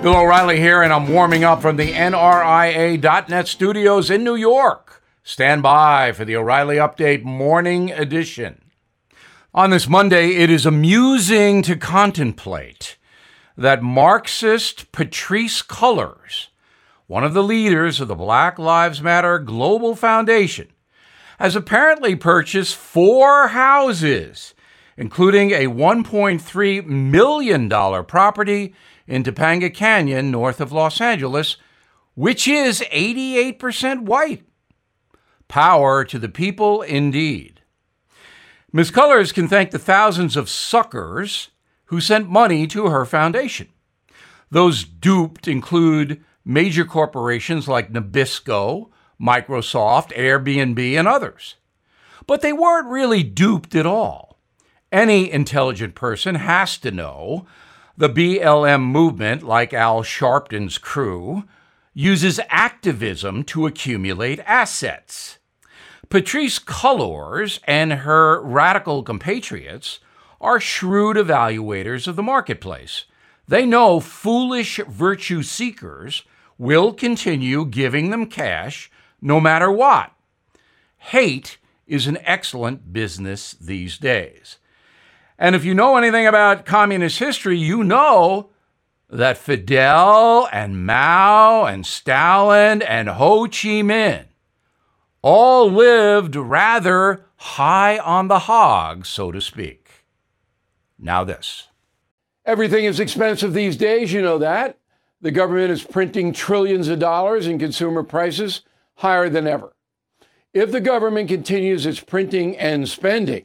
Bill O'Reilly here, and I'm warming up from the NRIA.net studios in New York. Stand by for the O'Reilly Update Morning Edition. On this Monday, it is amusing to contemplate that Marxist Patrisse Cullors, one of the leaders of the Black Lives Matter Global Foundation, has apparently purchased four houses, including a $1.3 million property in Topanga Canyon, north of Los Angeles, which is 88% white. Power to the people, indeed. Ms. Cullors can thank the thousands of suckers who sent money to her foundation. Those duped include major corporations like Nabisco, Microsoft, Airbnb, and others. But they weren't really duped at all. Any intelligent person has to know the BLM movement, like Al Sharpton's crew, uses activism to accumulate assets. Patrisse Cullors and her radical compatriots are shrewd evaluators of the marketplace. They know foolish virtue seekers will continue giving them cash no matter what. Hate is an excellent business these days. And if you know anything about communist history, you know that Fidel and Mao and Stalin and Ho Chi Minh all lived rather high on the hog, so to speak. Now, this. Everything is expensive these days, you know that. The government is printing trillions of dollars and consumer prices higher than ever. If the government continues its printing and spending,